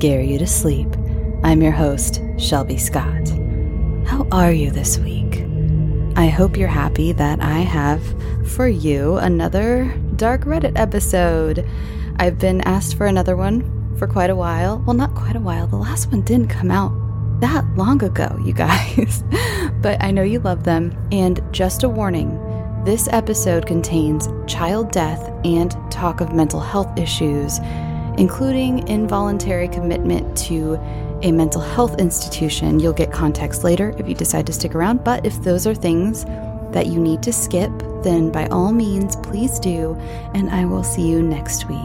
Scare You to Sleep. I'm your host, Shelby Scott. How are you this week? I hope you're happy that I have for you another Dark Reddit episode. I've been asked for another one for quite a while. Well, not quite a while. The last one didn't come out that long ago, you guys. but I know you love them. And just a warning this episode contains child death and talk of mental health issues, including involuntary commitment to a mental health institution. You'll get context later if you decide to stick around, but if those are things that you need to skip, then by all means, please do, and I will see you next week.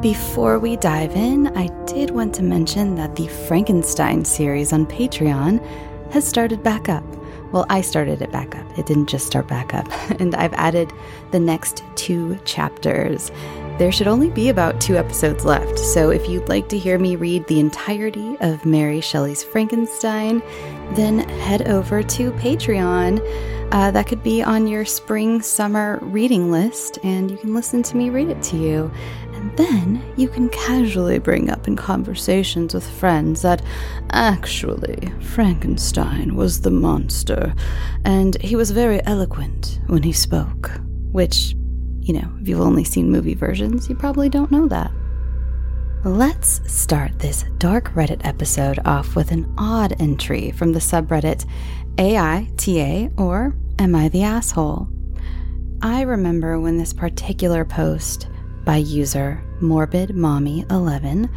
Before we dive in, I did want to mention that the Frankenstein series on Patreon has started back up. Well, I started it back up. It didn't just start back up. And I've added the next two chapters. There should only be about two episodes left. So if you'd like to hear me read the entirety of Mary Shelley's Frankenstein, then head over to Patreon. Uh, that could be on your spring summer reading list, and you can listen to me read it to you. And then you can casually bring up in conversations with friends that actually Frankenstein was the monster, and he was very eloquent when he spoke. Which, you know, if you've only seen movie versions, you probably don't know that. Let's start this dark Reddit episode off with an odd entry from the subreddit AITA or Am I the Asshole? I remember when this particular post by user morbidmommy11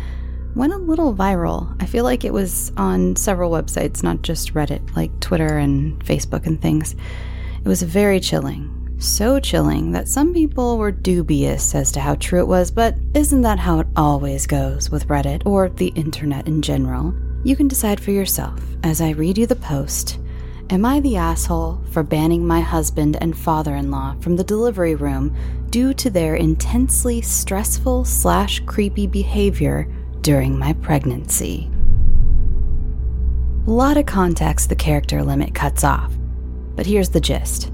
went a little viral. I feel like it was on several websites, not just Reddit, like Twitter and Facebook and things. It was very chilling. So chilling that some people were dubious as to how true it was, but isn't that how it always goes with Reddit or the internet in general? You can decide for yourself as I read you the post. Am I the asshole for banning my husband and father in law from the delivery room due to their intensely stressful slash creepy behavior during my pregnancy. A lot of context the character limit cuts off, but here's the gist.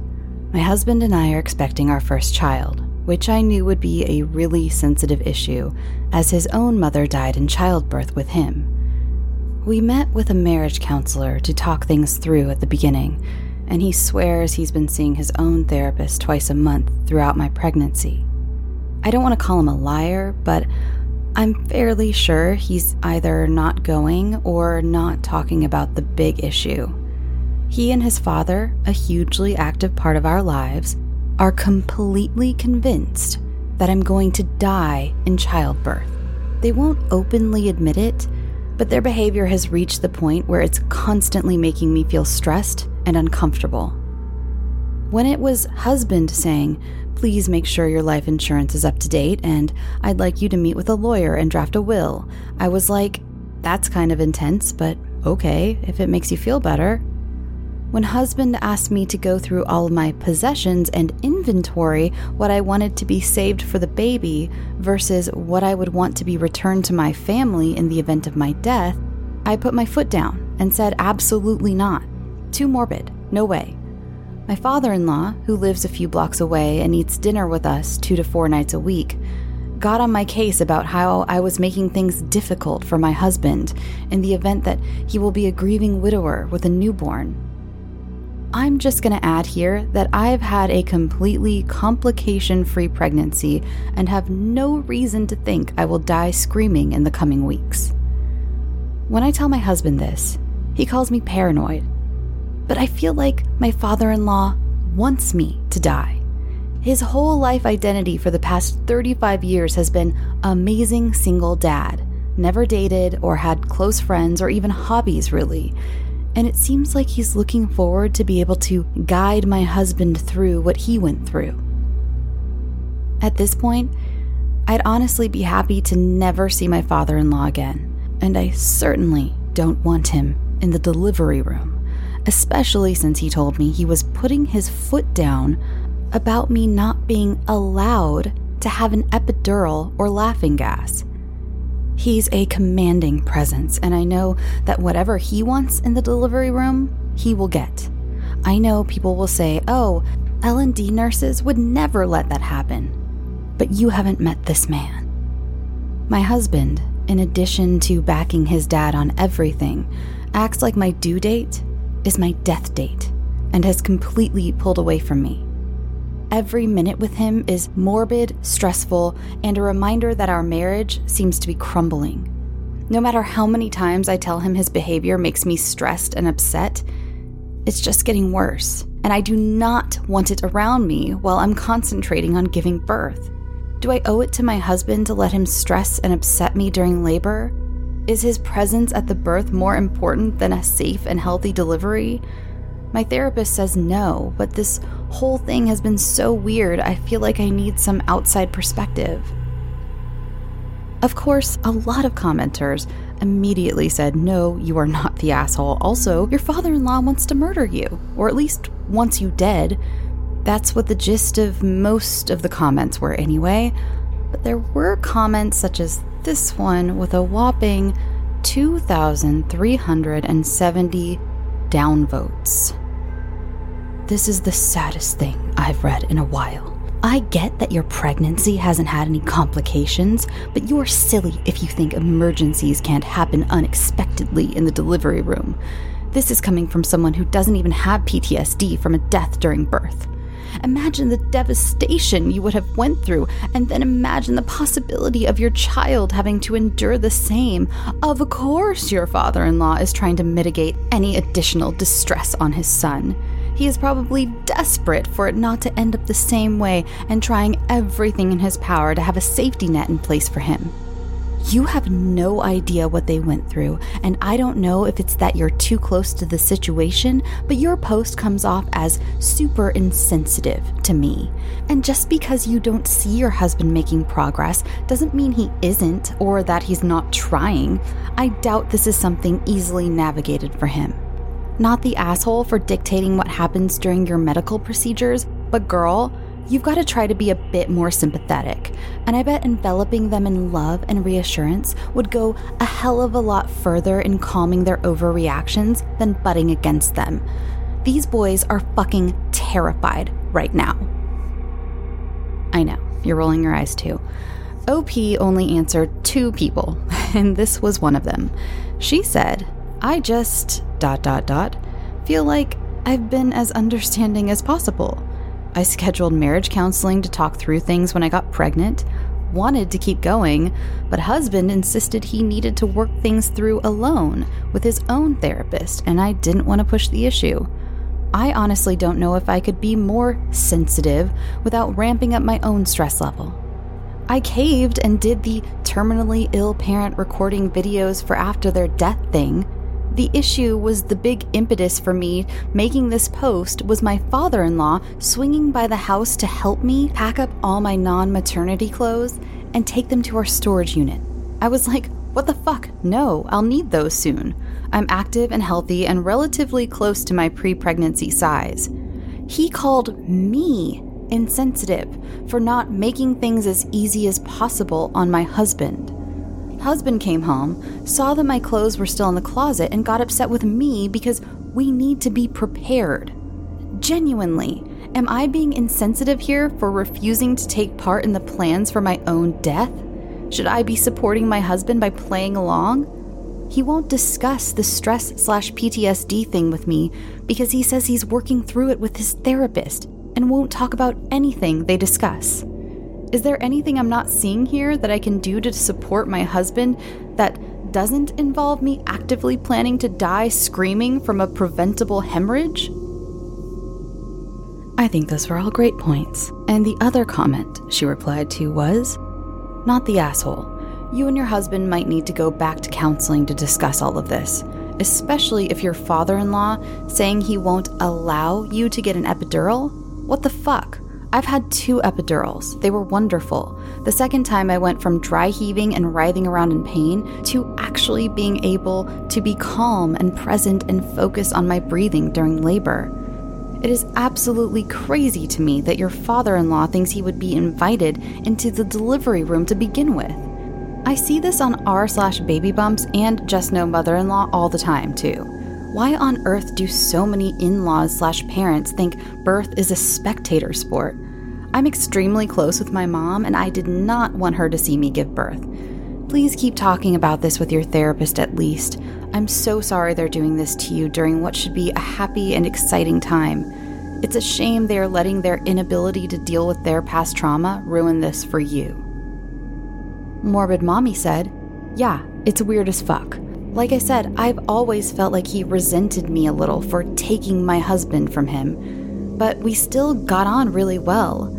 My husband and I are expecting our first child, which I knew would be a really sensitive issue, as his own mother died in childbirth with him. We met with a marriage counselor to talk things through at the beginning, and he swears he's been seeing his own therapist twice a month throughout my pregnancy. I don't want to call him a liar, but I'm fairly sure he's either not going or not talking about the big issue. He and his father, a hugely active part of our lives, are completely convinced that I'm going to die in childbirth. They won't openly admit it, but their behavior has reached the point where it's constantly making me feel stressed and uncomfortable. When it was husband saying, Please make sure your life insurance is up to date, and I'd like you to meet with a lawyer and draft a will, I was like, That's kind of intense, but okay, if it makes you feel better. When husband asked me to go through all my possessions and inventory what I wanted to be saved for the baby versus what I would want to be returned to my family in the event of my death, I put my foot down and said absolutely not. Too morbid. No way. My father in law, who lives a few blocks away and eats dinner with us two to four nights a week, got on my case about how I was making things difficult for my husband in the event that he will be a grieving widower with a newborn. I'm just going to add here that I've had a completely complication free pregnancy and have no reason to think I will die screaming in the coming weeks. When I tell my husband this, he calls me paranoid but I feel like my father in law wants me to die. His whole life identity for the past 35 years has been amazing single dad, never dated or had close friends or even hobbies, really. And it seems like he's looking forward to be able to guide my husband through what he went through. At this point, I'd honestly be happy to never see my father in law again, and I certainly don't want him in the delivery room especially since he told me he was putting his foot down about me not being allowed to have an epidural or laughing gas. He's a commanding presence, and I know that whatever he wants in the delivery room, he will get. I know people will say, oh, L&D nurses would never let that happen. But you haven't met this man. My husband in addition to backing his dad on everything, acts like my due date is my death date and has completely pulled away from me. Every minute with him is morbid, stressful, and a reminder that our marriage seems to be crumbling. No matter how many times I tell him his behavior makes me stressed and upset, it's just getting worse, and I do not want it around me while I'm concentrating on giving birth. Do I owe it to my husband to let him stress and upset me during labor? Is his presence at the birth more important than a safe and healthy delivery? My therapist says no, but this whole thing has been so weird, I feel like I need some outside perspective. Of course, a lot of commenters immediately said, No, you are not the asshole. Also, your father in law wants to murder you, or at least wants you dead. That's what the gist of most of the comments were, anyway. But there were comments such as this one with a whopping 2,370 downvotes. This is the saddest thing I've read in a while. I get that your pregnancy hasn't had any complications, but you're silly if you think emergencies can't happen unexpectedly in the delivery room. This is coming from someone who doesn't even have PTSD from a death during birth. Imagine the devastation you would have went through, and then imagine the possibility of your child having to endure the same. Of course, your father in law is trying to mitigate any additional distress on his son. He is probably desperate for it not to end up the same way and trying everything in his power to have a safety net in place for him. You have no idea what they went through, and I don't know if it's that you're too close to the situation, but your post comes off as super insensitive to me. And just because you don't see your husband making progress doesn't mean he isn't or that he's not trying. I doubt this is something easily navigated for him. Not the asshole for dictating what happens during your medical procedures, but girl, you've got to try to be a bit more sympathetic. And I bet enveloping them in love and reassurance would go a hell of a lot further in calming their overreactions than butting against them. These boys are fucking terrified right now. I know, you're rolling your eyes too. OP only answered two people, and this was one of them. She said, I just dot dot dot feel like I've been as understanding as possible. I scheduled marriage counseling to talk through things when I got pregnant, wanted to keep going, but husband insisted he needed to work things through alone with his own therapist, and I didn't want to push the issue. I honestly don't know if I could be more sensitive without ramping up my own stress level. I caved and did the terminally ill parent recording videos for after their death thing, the issue was the big impetus for me making this post was my father in law swinging by the house to help me pack up all my non maternity clothes and take them to our storage unit. I was like, what the fuck? No, I'll need those soon. I'm active and healthy and relatively close to my pre pregnancy size. He called me insensitive for not making things as easy as possible on my husband. Husband came home, saw that my clothes were still in the closet, and got upset with me because we need to be prepared. Genuinely, am I being insensitive here for refusing to take part in the plans for my own death? Should I be supporting my husband by playing along? He won't discuss the stress slash PTSD thing with me because he says he's working through it with his therapist and won't talk about anything they discuss. Is there anything I'm not seeing here that I can do to support my husband that doesn't involve me actively planning to die screaming from a preventable hemorrhage? I think those were all great points. And the other comment she replied to was Not the asshole. You and your husband might need to go back to counseling to discuss all of this, especially if your father in law saying he won't allow you to get an epidural? What the fuck? I've had two epidurals. They were wonderful. The second time, I went from dry heaving and writhing around in pain to actually being able to be calm and present and focus on my breathing during labor. It is absolutely crazy to me that your father in law thinks he would be invited into the delivery room to begin with. I see this on r slash baby bumps and just no mother in law all the time, too. Why on earth do so many in laws slash parents think birth is a spectator sport? I'm extremely close with my mom, and I did not want her to see me give birth. Please keep talking about this with your therapist at least. I'm so sorry they're doing this to you during what should be a happy and exciting time. It's a shame they are letting their inability to deal with their past trauma ruin this for you. Morbid Mommy said, Yeah, it's weird as fuck. Like I said, I've always felt like he resented me a little for taking my husband from him, but we still got on really well.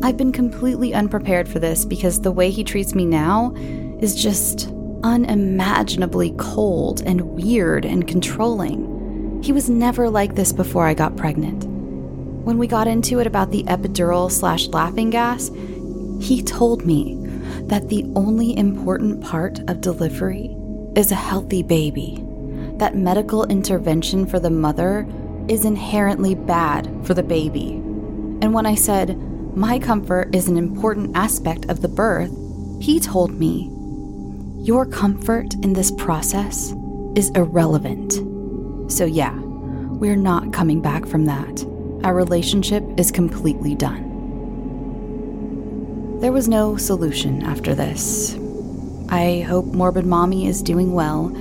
I've been completely unprepared for this because the way he treats me now is just unimaginably cold and weird and controlling. He was never like this before I got pregnant. When we got into it about the epidural slash laughing gas, he told me that the only important part of delivery is a healthy baby, that medical intervention for the mother is inherently bad for the baby. And when I said, my comfort is an important aspect of the birth, he told me, Your comfort in this process is irrelevant. So, yeah, we're not coming back from that. Our relationship is completely done. There was no solution after this. I hope Morbid Mommy is doing well,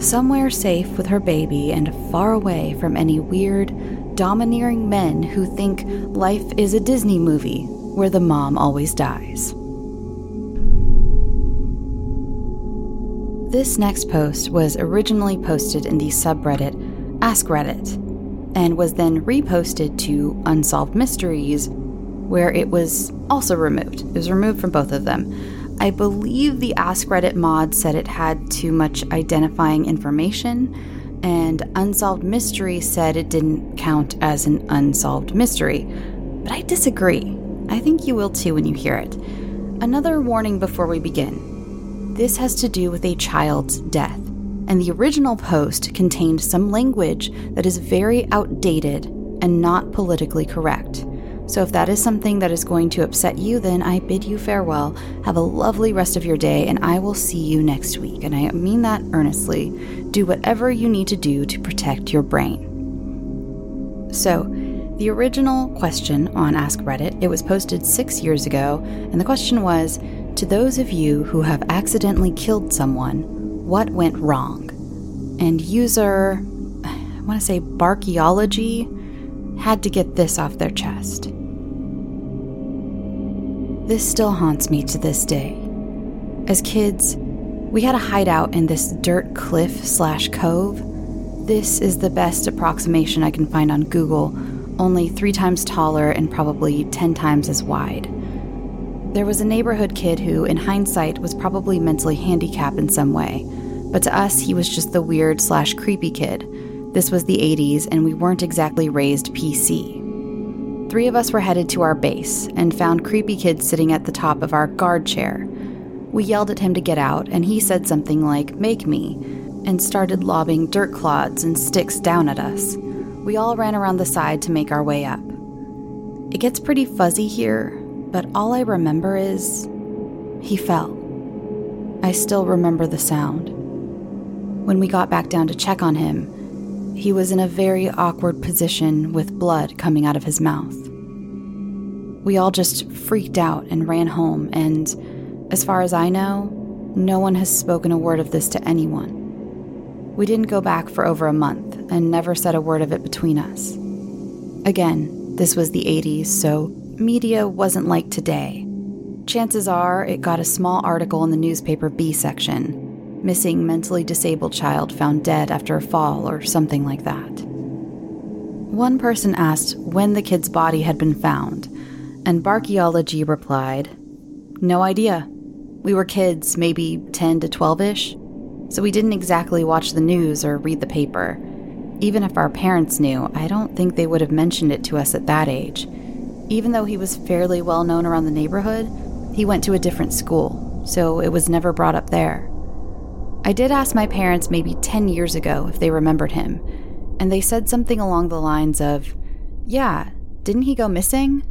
somewhere safe with her baby and far away from any weird, domineering men who think life is a Disney movie where the mom always dies. This next post was originally posted in the subreddit Ask Reddit and was then reposted to Unsolved Mysteries, where it was also removed. It was removed from both of them. I believe the Ask Reddit mod said it had too much identifying information, and Unsolved Mystery said it didn't count as an unsolved mystery. But I disagree. I think you will too when you hear it. Another warning before we begin this has to do with a child's death, and the original post contained some language that is very outdated and not politically correct. So, if that is something that is going to upset you, then I bid you farewell. Have a lovely rest of your day, and I will see you next week. And I mean that earnestly. Do whatever you need to do to protect your brain. So, the original question on Ask Reddit, it was posted six years ago, and the question was To those of you who have accidentally killed someone, what went wrong? And user, I want to say Barkeology, had to get this off their chest. This still haunts me to this day. As kids, we had a hideout in this dirt cliff slash cove. This is the best approximation I can find on Google, only three times taller and probably 10 times as wide. There was a neighborhood kid who, in hindsight, was probably mentally handicapped in some way, but to us, he was just the weird slash creepy kid. This was the 80s, and we weren't exactly raised PC three of us were headed to our base and found Creepy Kid sitting at the top of our guard chair. We yelled at him to get out, and he said something like, Make me, and started lobbing dirt clods and sticks down at us. We all ran around the side to make our way up. It gets pretty fuzzy here, but all I remember is he fell. I still remember the sound. When we got back down to check on him, he was in a very awkward position with blood coming out of his mouth. We all just freaked out and ran home, and as far as I know, no one has spoken a word of this to anyone. We didn't go back for over a month and never said a word of it between us. Again, this was the 80s, so media wasn't like today. Chances are it got a small article in the newspaper B section missing mentally disabled child found dead after a fall or something like that. One person asked when the kid's body had been found, and Barkeology replied, No idea. We were kids, maybe 10 to 12 ish, so we didn't exactly watch the news or read the paper. Even if our parents knew, I don't think they would have mentioned it to us at that age. Even though he was fairly well known around the neighborhood, he went to a different school, so it was never brought up there. I did ask my parents maybe 10 years ago if they remembered him, and they said something along the lines of, Yeah, didn't he go missing?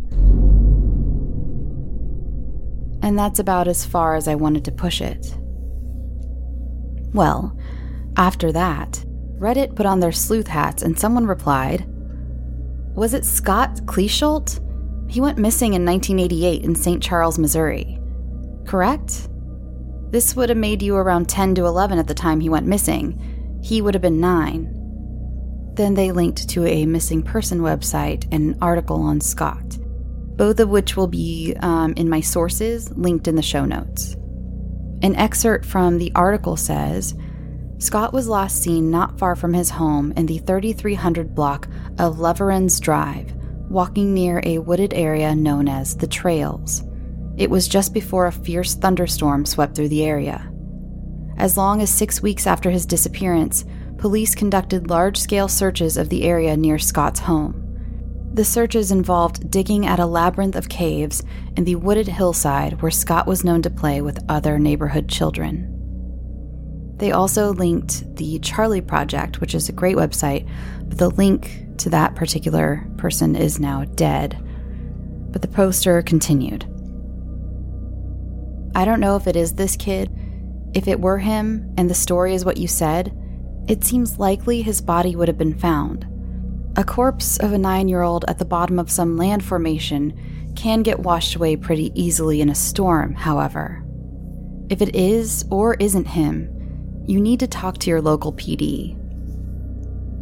And that's about as far as I wanted to push it. Well, after that, Reddit put on their sleuth hats and someone replied, Was it Scott Kleeschulte? He went missing in 1988 in St. Charles, Missouri. Correct? This would have made you around 10 to 11 at the time he went missing. He would have been 9. Then they linked to a missing person website and an article on Scott, both of which will be um, in my sources linked in the show notes. An excerpt from the article says Scott was last seen not far from his home in the 3300 block of Leverens Drive, walking near a wooded area known as the Trails. It was just before a fierce thunderstorm swept through the area. As long as six weeks after his disappearance, police conducted large scale searches of the area near Scott's home. The searches involved digging at a labyrinth of caves in the wooded hillside where Scott was known to play with other neighborhood children. They also linked the Charlie Project, which is a great website, but the link to that particular person is now dead. But the poster continued. I don't know if it is this kid. If it were him and the story is what you said, it seems likely his body would have been found. A corpse of a nine year old at the bottom of some land formation can get washed away pretty easily in a storm, however. If it is or isn't him, you need to talk to your local PD.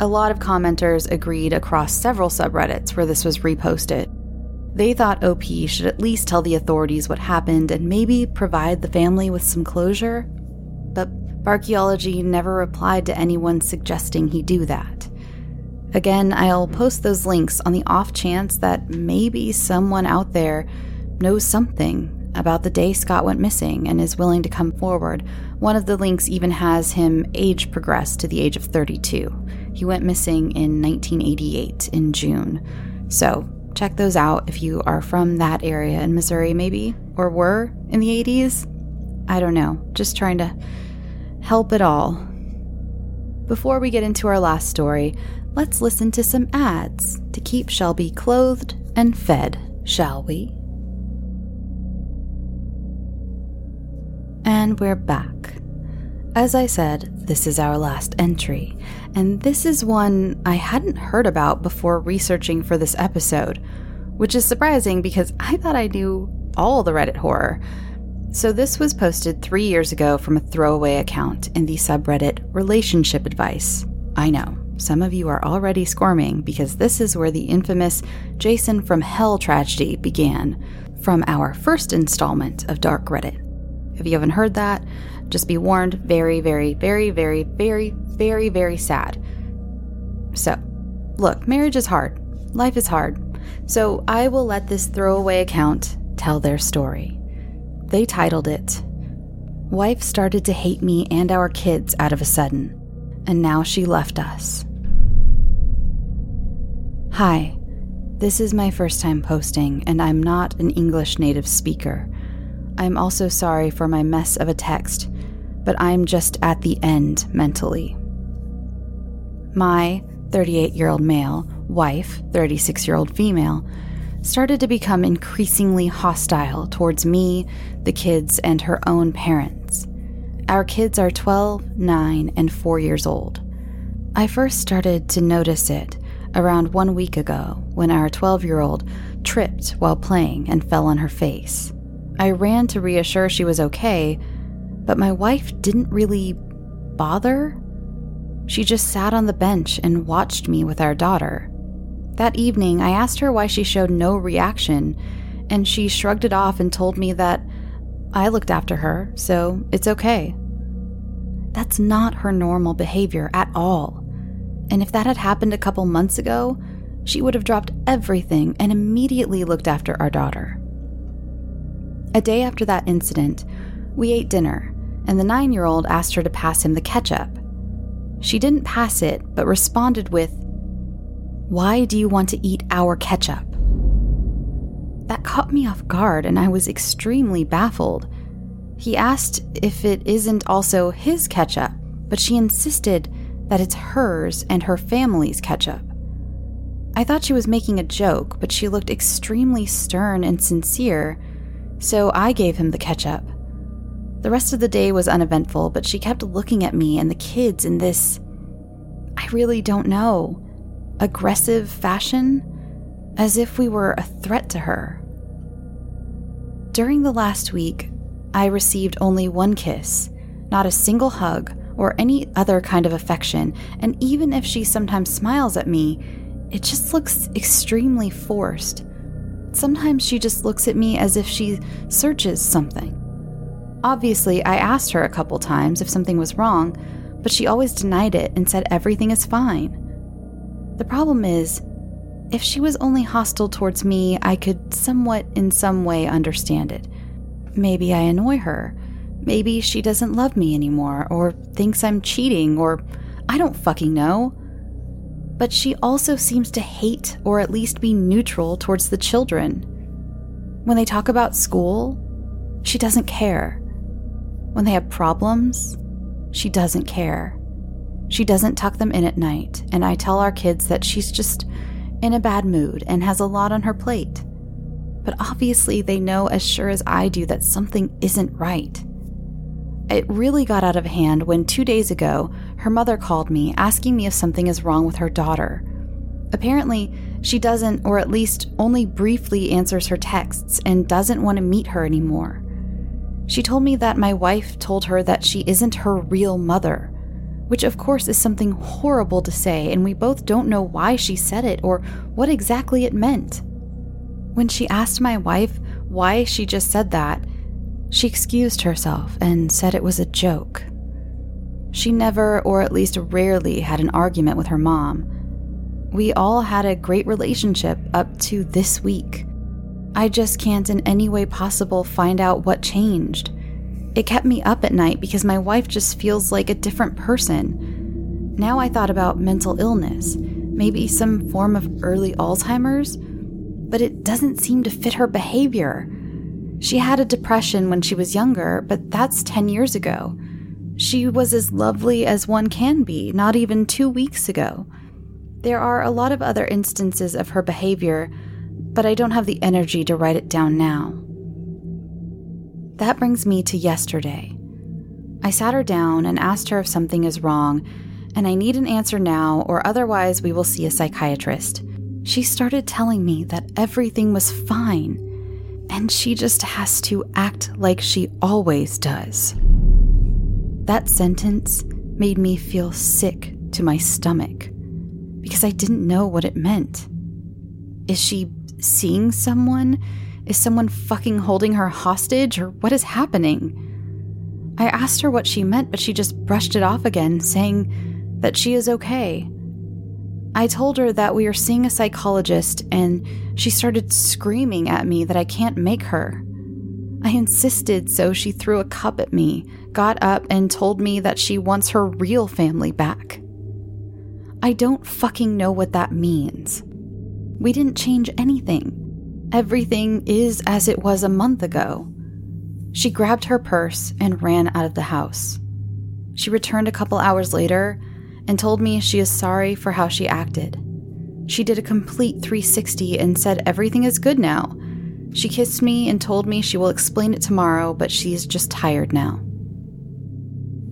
A lot of commenters agreed across several subreddits where this was reposted. They thought OP should at least tell the authorities what happened and maybe provide the family with some closure. But Barkeology never replied to anyone suggesting he do that. Again, I'll post those links on the off chance that maybe someone out there knows something about the day Scott went missing and is willing to come forward. One of the links even has him age progress to the age of 32. He went missing in 1988 in June. So check those out if you are from that area in Missouri, maybe, or were in the 80s. I don't know, just trying to help it all. Before we get into our last story, let's listen to some ads to keep Shelby clothed and fed, shall we? And we're back. As I said, this is our last entry, and this is one I hadn't heard about before researching for this episode, which is surprising because I thought I knew all the Reddit horror. So, this was posted three years ago from a throwaway account in the subreddit Relationship Advice. I know, some of you are already squirming because this is where the infamous Jason from Hell tragedy began from our first installment of Dark Reddit. If you haven't heard that, just be warned very, very, very, very, very, very, very sad. So, look, marriage is hard. Life is hard. So I will let this throwaway account tell their story. They titled it, Wife started to hate me and our kids out of a sudden, and now she left us. Hi, this is my first time posting, and I'm not an English native speaker. I'm also sorry for my mess of a text but I'm just at the end mentally. My 38 year old male, wife, 36 year old female, started to become increasingly hostile towards me, the kids, and her own parents. Our kids are 12, 9, and 4 years old. I first started to notice it around one week ago when our 12 year old tripped while playing and fell on her face. I ran to reassure she was okay, but my wife didn't really bother. She just sat on the bench and watched me with our daughter. That evening, I asked her why she showed no reaction, and she shrugged it off and told me that I looked after her, so it's okay. That's not her normal behavior at all. And if that had happened a couple months ago, she would have dropped everything and immediately looked after our daughter. A day after that incident, we ate dinner, and the nine year old asked her to pass him the ketchup. She didn't pass it, but responded with, Why do you want to eat our ketchup? That caught me off guard, and I was extremely baffled. He asked if it isn't also his ketchup, but she insisted that it's hers and her family's ketchup. I thought she was making a joke, but she looked extremely stern and sincere, so I gave him the ketchup. The rest of the day was uneventful, but she kept looking at me and the kids in this, I really don't know, aggressive fashion, as if we were a threat to her. During the last week, I received only one kiss, not a single hug or any other kind of affection, and even if she sometimes smiles at me, it just looks extremely forced. Sometimes she just looks at me as if she searches something. Obviously, I asked her a couple times if something was wrong, but she always denied it and said everything is fine. The problem is, if she was only hostile towards me, I could somewhat in some way understand it. Maybe I annoy her. Maybe she doesn't love me anymore, or thinks I'm cheating, or I don't fucking know. But she also seems to hate or at least be neutral towards the children. When they talk about school, she doesn't care. When they have problems, she doesn't care. She doesn't tuck them in at night, and I tell our kids that she's just in a bad mood and has a lot on her plate. But obviously, they know as sure as I do that something isn't right. It really got out of hand when two days ago, her mother called me asking me if something is wrong with her daughter. Apparently, she doesn't, or at least only briefly answers her texts and doesn't want to meet her anymore. She told me that my wife told her that she isn't her real mother, which of course is something horrible to say, and we both don't know why she said it or what exactly it meant. When she asked my wife why she just said that, she excused herself and said it was a joke. She never, or at least rarely, had an argument with her mom. We all had a great relationship up to this week. I just can't in any way possible find out what changed. It kept me up at night because my wife just feels like a different person. Now I thought about mental illness, maybe some form of early Alzheimer's, but it doesn't seem to fit her behavior. She had a depression when she was younger, but that's 10 years ago. She was as lovely as one can be, not even two weeks ago. There are a lot of other instances of her behavior, but I don't have the energy to write it down now. That brings me to yesterday. I sat her down and asked her if something is wrong, and I need an answer now, or otherwise, we will see a psychiatrist. She started telling me that everything was fine, and she just has to act like she always does. That sentence made me feel sick to my stomach because I didn't know what it meant. Is she seeing someone? Is someone fucking holding her hostage, or what is happening? I asked her what she meant, but she just brushed it off again, saying that she is okay. I told her that we are seeing a psychologist, and she started screaming at me that I can't make her. I insisted, so she threw a cup at me, got up, and told me that she wants her real family back. I don't fucking know what that means. We didn't change anything. Everything is as it was a month ago. She grabbed her purse and ran out of the house. She returned a couple hours later and told me she is sorry for how she acted. She did a complete 360 and said everything is good now. She kissed me and told me she will explain it tomorrow, but she is just tired now.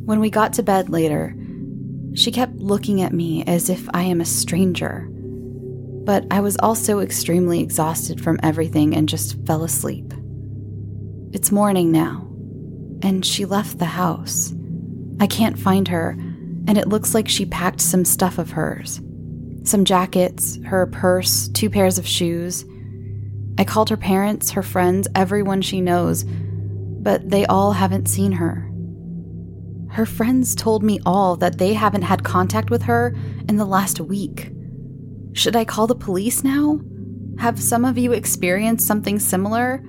When we got to bed later, she kept looking at me as if I am a stranger. But I was also extremely exhausted from everything and just fell asleep. It's morning now, and she left the house. I can't find her, and it looks like she packed some stuff of hers some jackets, her purse, two pairs of shoes. I called her parents, her friends, everyone she knows, but they all haven't seen her. Her friends told me all that they haven't had contact with her in the last week. Should I call the police now? Have some of you experienced something similar?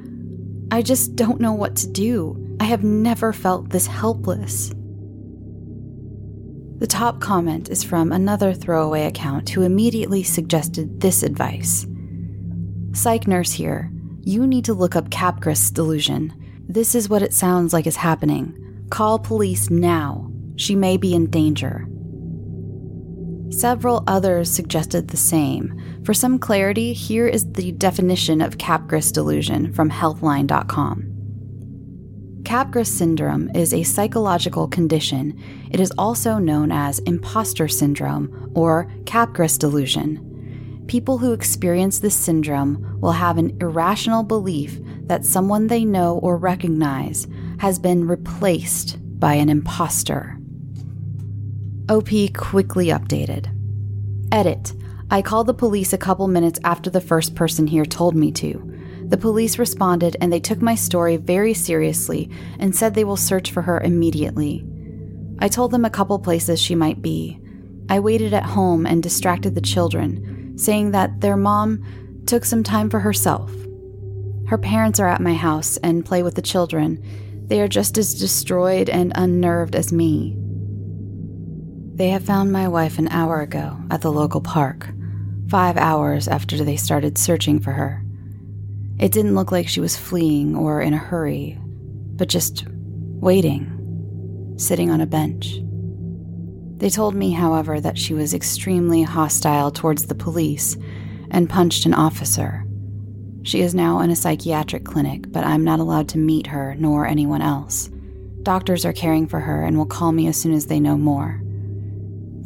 I just don't know what to do. I have never felt this helpless. The top comment is from another throwaway account who immediately suggested this advice Psych nurse here. You need to look up Capgras delusion. This is what it sounds like is happening. Call police now. She may be in danger. Several others suggested the same. For some clarity, here is the definition of Capgras delusion from healthline.com. Capgras syndrome is a psychological condition. It is also known as imposter syndrome or Capgras delusion. People who experience this syndrome will have an irrational belief that someone they know or recognize has been replaced by an imposter. OP quickly updated. Edit. I called the police a couple minutes after the first person here told me to. The police responded and they took my story very seriously and said they will search for her immediately. I told them a couple places she might be. I waited at home and distracted the children, saying that their mom took some time for herself. Her parents are at my house and play with the children. They are just as destroyed and unnerved as me. They have found my wife an hour ago at the local park, five hours after they started searching for her. It didn't look like she was fleeing or in a hurry, but just waiting, sitting on a bench. They told me, however, that she was extremely hostile towards the police and punched an officer. She is now in a psychiatric clinic, but I'm not allowed to meet her nor anyone else. Doctors are caring for her and will call me as soon as they know more.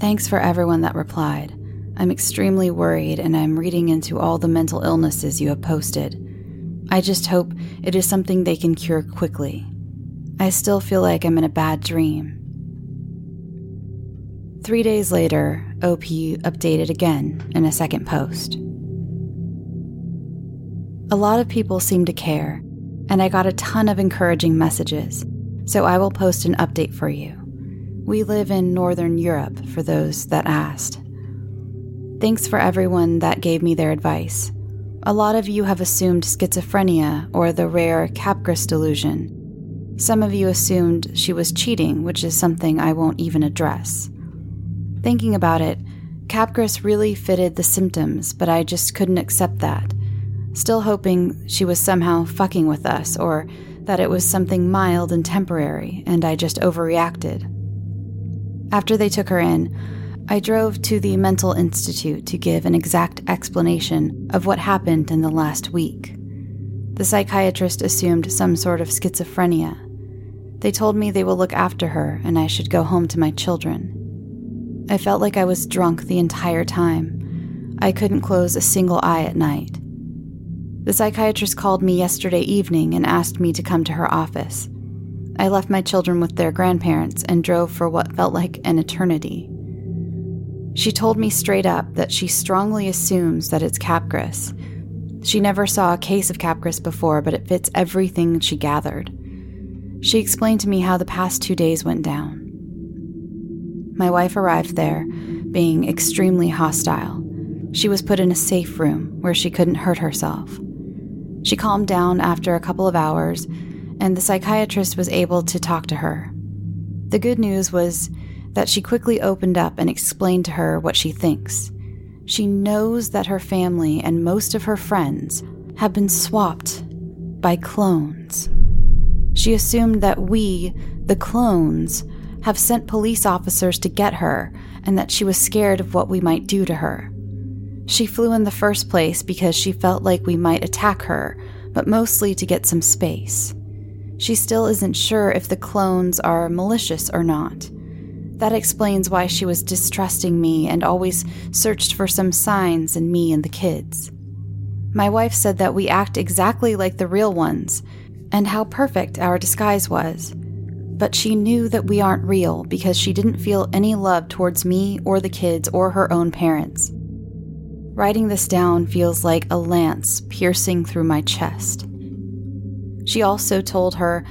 Thanks for everyone that replied. I'm extremely worried and I'm reading into all the mental illnesses you have posted. I just hope it is something they can cure quickly. I still feel like I'm in a bad dream. Three days later, OP updated again in a second post. A lot of people seem to care, and I got a ton of encouraging messages, so I will post an update for you. We live in Northern Europe, for those that asked. Thanks for everyone that gave me their advice. A lot of you have assumed schizophrenia or the rare Capgras delusion. Some of you assumed she was cheating, which is something I won't even address. Thinking about it, Capgras really fitted the symptoms, but I just couldn't accept that. Still hoping she was somehow fucking with us or that it was something mild and temporary and I just overreacted. After they took her in, I drove to the Mental Institute to give an exact explanation of what happened in the last week. The psychiatrist assumed some sort of schizophrenia. They told me they will look after her and I should go home to my children. I felt like I was drunk the entire time. I couldn't close a single eye at night. The psychiatrist called me yesterday evening and asked me to come to her office. I left my children with their grandparents and drove for what felt like an eternity. She told me straight up that she strongly assumes that it's Capgras. She never saw a case of Capgras before, but it fits everything she gathered. She explained to me how the past two days went down. My wife arrived there, being extremely hostile. She was put in a safe room where she couldn't hurt herself. She calmed down after a couple of hours, and the psychiatrist was able to talk to her. The good news was that she quickly opened up and explained to her what she thinks. She knows that her family and most of her friends have been swapped by clones. She assumed that we, the clones, have sent police officers to get her and that she was scared of what we might do to her. She flew in the first place because she felt like we might attack her, but mostly to get some space. She still isn't sure if the clones are malicious or not. That explains why she was distrusting me and always searched for some signs in me and the kids. My wife said that we act exactly like the real ones and how perfect our disguise was. But she knew that we aren't real because she didn't feel any love towards me or the kids or her own parents. Writing this down feels like a lance piercing through my chest. She also told her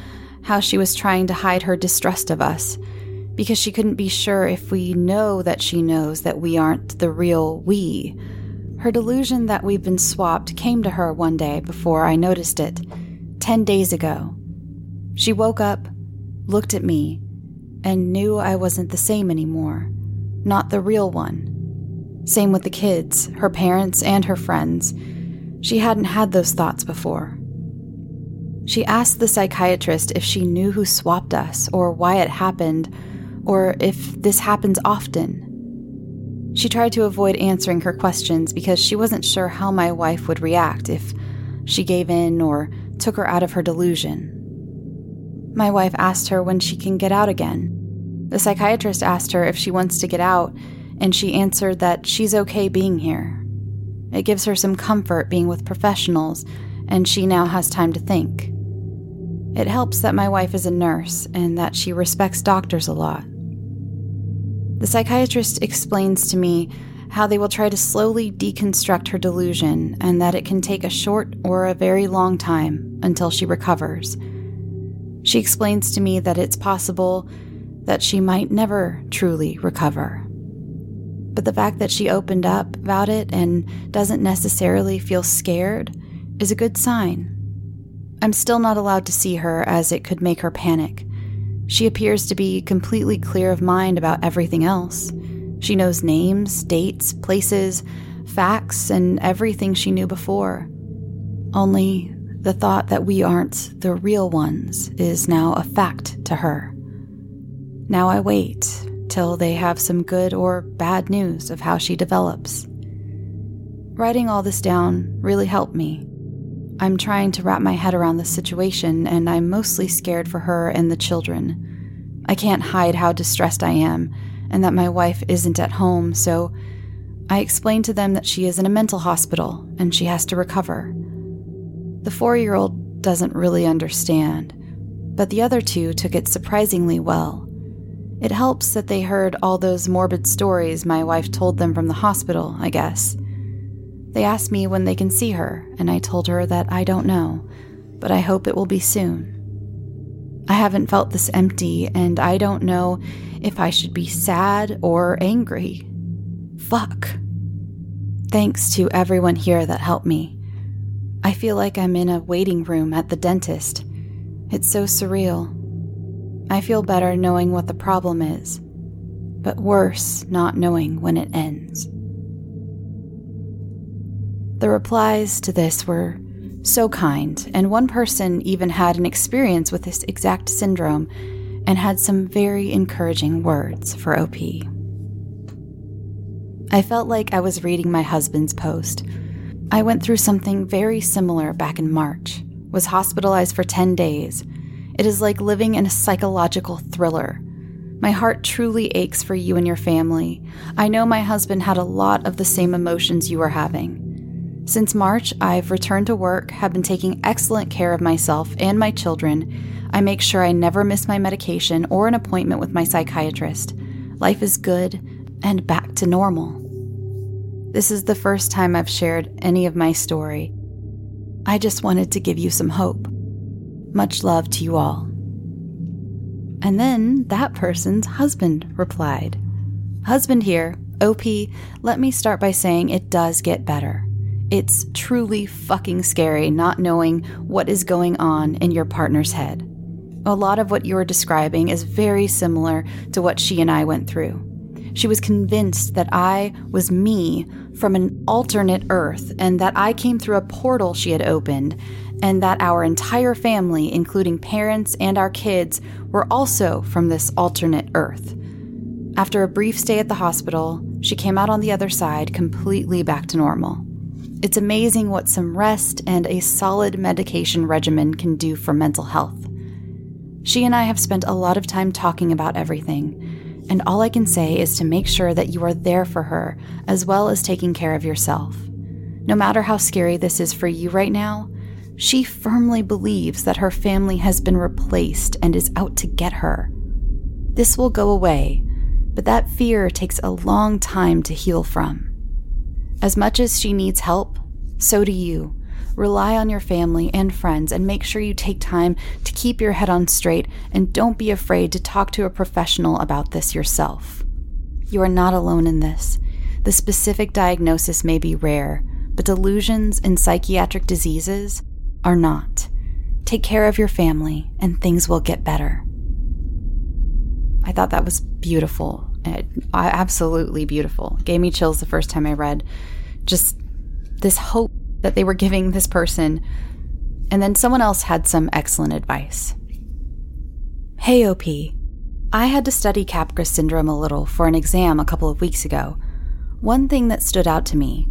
how she was trying to hide her distrust of us because she couldn't be sure if we know that she knows that we aren't the real we. Her delusion that we've been swapped came to her one day before I noticed it, 10 days ago. She woke up, looked at me, and knew I wasn't the same anymore, not the real one. Same with the kids, her parents, and her friends. She hadn't had those thoughts before. She asked the psychiatrist if she knew who swapped us or why it happened or if this happens often. She tried to avoid answering her questions because she wasn't sure how my wife would react if she gave in or took her out of her delusion. My wife asked her when she can get out again. The psychiatrist asked her if she wants to get out, and she answered that she's okay being here. It gives her some comfort being with professionals, and she now has time to think. It helps that my wife is a nurse and that she respects doctors a lot. The psychiatrist explains to me how they will try to slowly deconstruct her delusion and that it can take a short or a very long time until she recovers. She explains to me that it's possible that she might never truly recover. But the fact that she opened up about it and doesn't necessarily feel scared is a good sign. I'm still not allowed to see her as it could make her panic. She appears to be completely clear of mind about everything else. She knows names, dates, places, facts, and everything she knew before. Only the thought that we aren't the real ones is now a fact to her. Now I wait till they have some good or bad news of how she develops. Writing all this down really helped me. I'm trying to wrap my head around the situation, and I'm mostly scared for her and the children. I can't hide how distressed I am and that my wife isn't at home, so I explained to them that she is in a mental hospital and she has to recover. The four year old doesn't really understand, but the other two took it surprisingly well. It helps that they heard all those morbid stories my wife told them from the hospital, I guess. They asked me when they can see her, and I told her that I don't know, but I hope it will be soon. I haven't felt this empty, and I don't know if I should be sad or angry. Fuck. Thanks to everyone here that helped me. I feel like I'm in a waiting room at the dentist. It's so surreal. I feel better knowing what the problem is, but worse not knowing when it ends. The replies to this were so kind, and one person even had an experience with this exact syndrome and had some very encouraging words for OP. I felt like I was reading my husband's post. I went through something very similar back in March, was hospitalized for 10 days. It is like living in a psychological thriller. My heart truly aches for you and your family. I know my husband had a lot of the same emotions you are having. Since March, I've returned to work, have been taking excellent care of myself and my children. I make sure I never miss my medication or an appointment with my psychiatrist. Life is good and back to normal. This is the first time I've shared any of my story. I just wanted to give you some hope. Much love to you all. And then that person's husband replied Husband here, OP, let me start by saying it does get better. It's truly fucking scary not knowing what is going on in your partner's head. A lot of what you're describing is very similar to what she and I went through. She was convinced that I was me from an alternate Earth and that I came through a portal she had opened, and that our entire family, including parents and our kids, were also from this alternate Earth. After a brief stay at the hospital, she came out on the other side completely back to normal. It's amazing what some rest and a solid medication regimen can do for mental health. She and I have spent a lot of time talking about everything, and all I can say is to make sure that you are there for her as well as taking care of yourself. No matter how scary this is for you right now, she firmly believes that her family has been replaced and is out to get her. This will go away, but that fear takes a long time to heal from. As much as she needs help, so do you. Rely on your family and friends and make sure you take time to keep your head on straight and don't be afraid to talk to a professional about this yourself. You are not alone in this. The specific diagnosis may be rare, but delusions and psychiatric diseases are not. Take care of your family and things will get better. I thought that was beautiful. It, absolutely beautiful. Gave me chills the first time I read just this hope that they were giving this person. And then someone else had some excellent advice. Hey, OP. I had to study Capgras syndrome a little for an exam a couple of weeks ago. One thing that stood out to me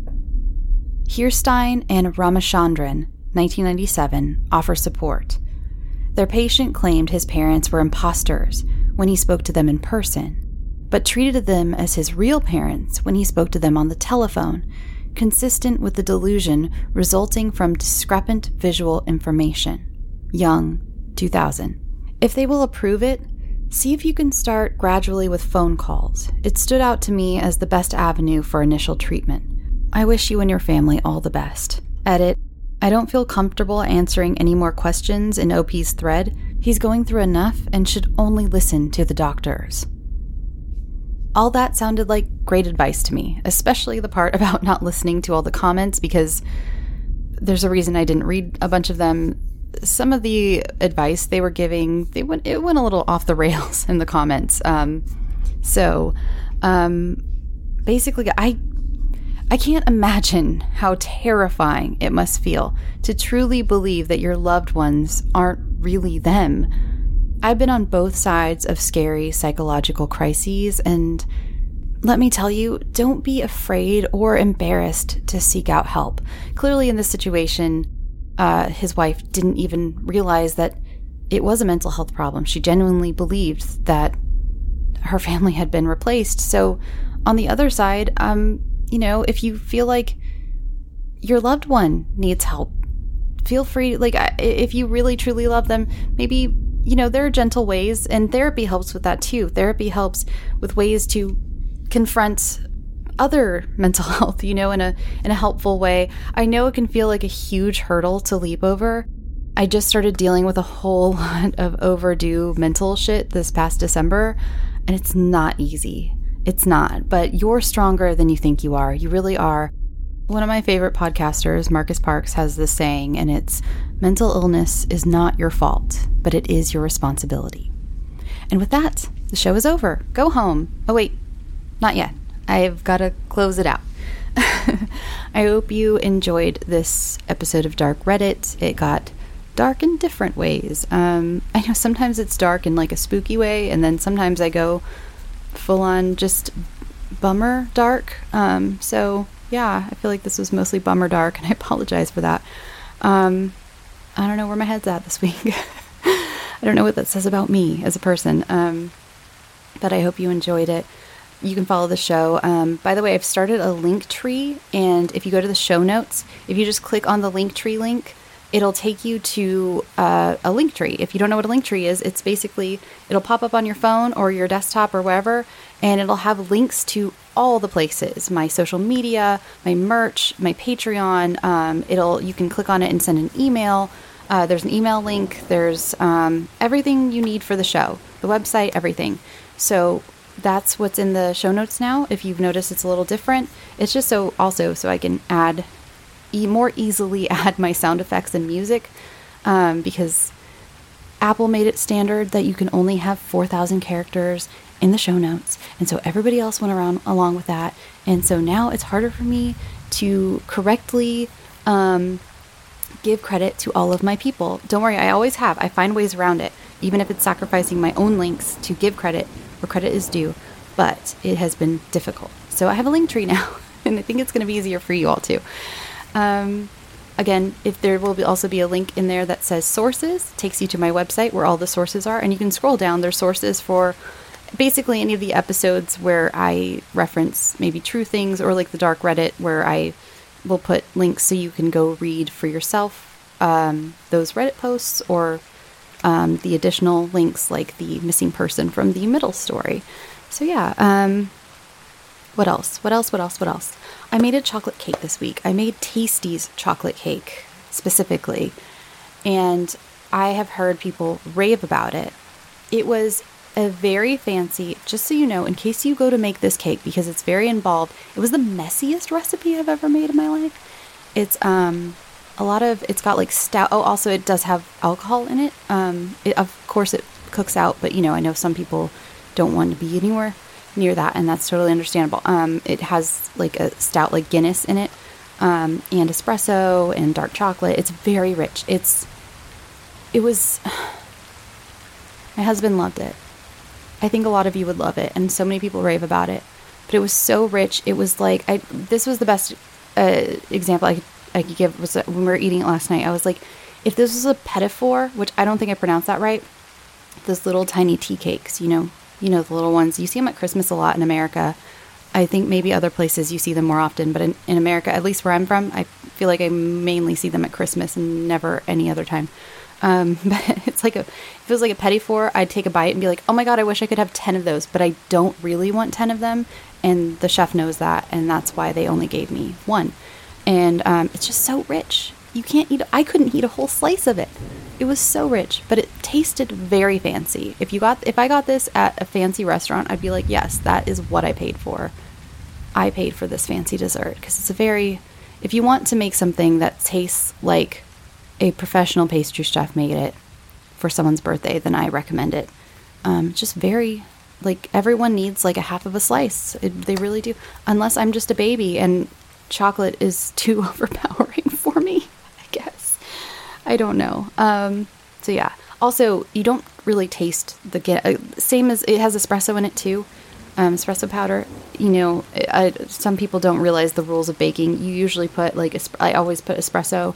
Hirstein and Ramachandran, 1997, offer support. Their patient claimed his parents were imposters when he spoke to them in person, but treated them as his real parents when he spoke to them on the telephone consistent with the delusion resulting from discrepant visual information. Young, 2000. If they will approve it, see if you can start gradually with phone calls. It stood out to me as the best avenue for initial treatment. I wish you and your family all the best. Edit. I don't feel comfortable answering any more questions in OP's thread. He's going through enough and should only listen to the doctors. All that sounded like great advice to me, especially the part about not listening to all the comments because there's a reason I didn't read a bunch of them. Some of the advice they were giving, they went it went a little off the rails in the comments. Um, so, um, basically, I I can't imagine how terrifying it must feel to truly believe that your loved ones aren't really them I've been on both sides of scary psychological crises, and let me tell you, don't be afraid or embarrassed to seek out help. Clearly, in this situation, uh, his wife didn't even realize that it was a mental health problem. She genuinely believed that her family had been replaced. So, on the other side, um, you know, if you feel like your loved one needs help, feel free. Like, if you really truly love them, maybe you know, there are gentle ways, and therapy helps with that too. Therapy helps with ways to confront other mental health, you know, in a in a helpful way. I know it can feel like a huge hurdle to leap over. I just started dealing with a whole lot of overdue mental shit this past December, and it's not easy. It's not, but you're stronger than you think you are. You really are. One of my favorite podcasters, Marcus Parks, has this saying, and it's mental illness is not your fault, but it is your responsibility. And with that, the show is over. Go home. Oh, wait, not yet. I've got to close it out. I hope you enjoyed this episode of Dark Reddit. It got dark in different ways. Um, I know sometimes it's dark in like a spooky way, and then sometimes I go full on just bummer dark. Um, so yeah, I feel like this was mostly bummer dark, and I apologize for that. Um, I don't know where my head's at this week. I don't know what that says about me as a person. Um, but I hope you enjoyed it. You can follow the show. Um, by the way, I've started a link tree, and if you go to the show notes, if you just click on the link tree link, it'll take you to uh, a link tree. If you don't know what a link tree is, it's basically it'll pop up on your phone or your desktop or wherever, and it'll have links to all the places. My social media my merch my patreon um, it'll you can click on it and send an email. Uh, there's an email link. There's um, everything you need for the show the website everything. So that's what's in the show notes now. If you've noticed it's a little different. It's just so also so i can add e- more easily add my sound effects and music um, because apple made it standard that you can only have 4000 characters in the show notes. And so everybody else went around along with that. And so now it's harder for me to correctly um, give credit to all of my people. Don't worry, I always have. I find ways around it, even if it's sacrificing my own links to give credit where credit is due. But it has been difficult. So I have a link tree now, and I think it's going to be easier for you all too. Um, again, if there will be also be a link in there that says sources, takes you to my website where all the sources are, and you can scroll down. There's sources for basically any of the episodes where I reference maybe true things or like the dark Reddit where I will put links so you can go read for yourself um, those Reddit posts or um, the additional links like the missing person from the middle story. So yeah, um, what else? What else? What else? What else? I made a chocolate cake this week. I made Tasty's chocolate cake specifically, and I have heard people rave about it. It was a very fancy, just so you know, in case you go to make this cake because it's very involved. It was the messiest recipe I've ever made in my life. It's um a lot of it's got like stout. Oh, also it does have alcohol in it. Um, it, of course it cooks out, but you know I know some people don't want to be anywhere near that, and that's totally understandable. Um, it has like a stout like Guinness in it, um, and espresso and dark chocolate. It's very rich. It's it was. My husband loved it. I think a lot of you would love it, and so many people rave about it. But it was so rich. It was like I. This was the best uh, example I could, I could give was when we were eating it last night. I was like, if this was a four, which I don't think I pronounced that right, those little tiny tea cakes, you know, you know the little ones. You see them at Christmas a lot in America. I think maybe other places you see them more often, but in, in America, at least where I'm from, I feel like I mainly see them at Christmas and never any other time. Um, but it's like a, if it was like a petit four, I'd take a bite and be like, oh my God, I wish I could have 10 of those, but I don't really want 10 of them. And the chef knows that. And that's why they only gave me one. And um, it's just so rich. You can't eat, I couldn't eat a whole slice of it. It was so rich, but it tasted very fancy. If you got, if I got this at a fancy restaurant, I'd be like, yes, that is what I paid for. I paid for this fancy dessert because it's a very, if you want to make something that tastes like a professional pastry chef made it for someone's birthday, then I recommend it. Um, just very, like, everyone needs like a half of a slice. It, they really do. Unless I'm just a baby and chocolate is too overpowering for me, I guess. I don't know. Um, so, yeah. Also, you don't really taste the get. Uh, same as it has espresso in it too. Um, espresso powder. You know, I, some people don't realize the rules of baking. You usually put like I always put espresso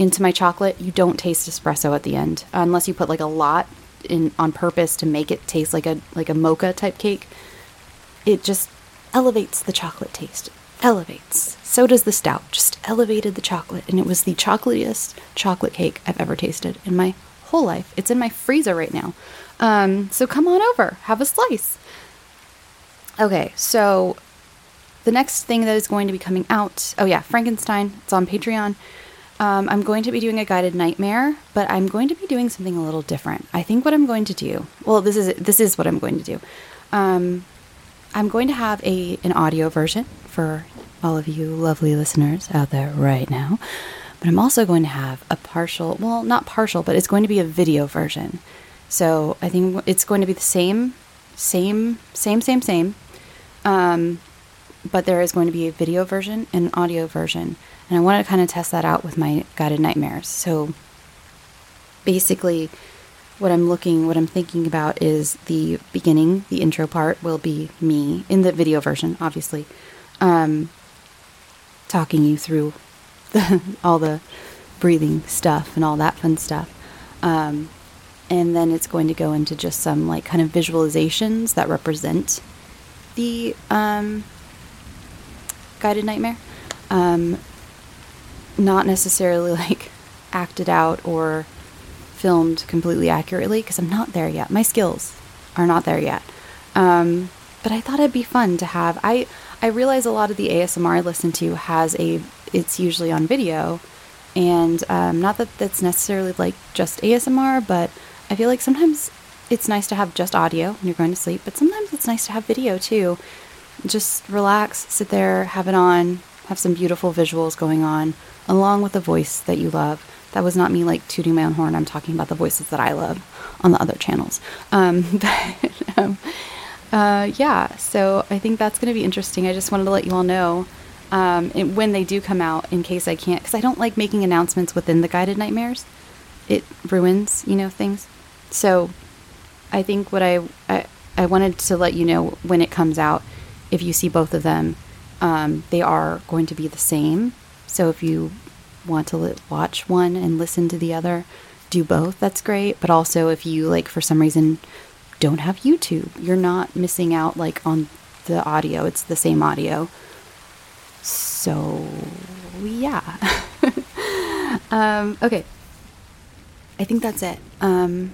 into my chocolate, you don't taste espresso at the end unless you put like a lot in on purpose to make it taste like a like a mocha type cake. It just elevates the chocolate taste. Elevates. So does the stout. Just elevated the chocolate and it was the chocolatiest chocolate cake I've ever tasted in my whole life. It's in my freezer right now. Um, so come on over, have a slice. Okay, so the next thing that is going to be coming out, oh yeah, Frankenstein. It's on Patreon. Um, I'm going to be doing a guided nightmare, but I'm going to be doing something a little different. I think what I'm going to do, well, this is this is what I'm going to do. Um, I'm going to have a an audio version for all of you lovely listeners out there right now, but I'm also going to have a partial, well, not partial, but it's going to be a video version. So I think it's going to be the same, same, same, same, same. Um, but there is going to be a video version and an audio version. And I want to kind of test that out with my guided nightmares. So basically, what I'm looking, what I'm thinking about is the beginning, the intro part will be me in the video version, obviously, um, talking you through the, all the breathing stuff and all that fun stuff. Um, and then it's going to go into just some like kind of visualizations that represent the um, guided nightmare. Um, not necessarily like acted out or filmed completely accurately because I'm not there yet. My skills are not there yet. Um, but I thought it'd be fun to have. I I realize a lot of the ASMR I listen to has a. It's usually on video, and um, not that that's necessarily like just ASMR, but I feel like sometimes it's nice to have just audio when you're going to sleep, but sometimes it's nice to have video too. Just relax, sit there, have it on, have some beautiful visuals going on along with the voice that you love. That was not me like tooting my own horn. I'm talking about the voices that I love on the other channels. Um, but, um, uh, yeah, so I think that's going to be interesting. I just wanted to let you all know um, when they do come out, in case I can't, because I don't like making announcements within the guided nightmares. It ruins, you know, things. So I think what I, I, I wanted to let you know when it comes out, if you see both of them, um, they are going to be the same. So if you want to watch one and listen to the other, do both. That's great. But also, if you like for some reason don't have YouTube, you're not missing out like on the audio. It's the same audio. So yeah. um, okay. I think that's it. Um,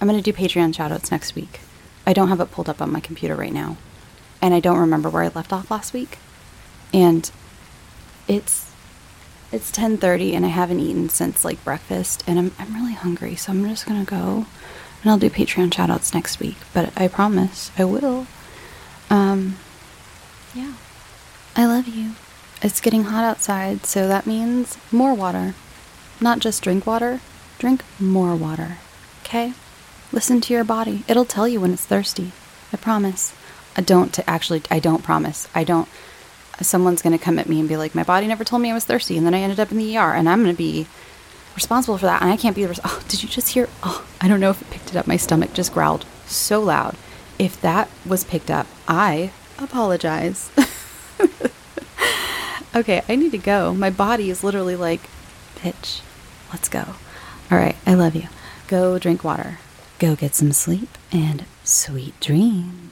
I'm gonna do Patreon shoutouts next week. I don't have it pulled up on my computer right now, and I don't remember where I left off last week. And it's it's 10:30 and I haven't eaten since like breakfast and I'm I'm really hungry, so I'm just going to go and I'll do Patreon shoutouts next week, but I promise I will. Um yeah. I love you. It's getting hot outside, so that means more water. Not just drink water, drink more water. Okay? Listen to your body. It'll tell you when it's thirsty. I promise. I don't t- actually I don't promise. I don't someone's going to come at me and be like, my body never told me I was thirsty, and then I ended up in the ER, and I'm going to be responsible for that, and I can't be the. Res- oh, did you just hear? Oh, I don't know if it picked it up. My stomach just growled so loud. If that was picked up, I apologize. okay, I need to go. My body is literally like, bitch, let's go. All right, I love you. Go drink water. Go get some sleep and sweet dreams.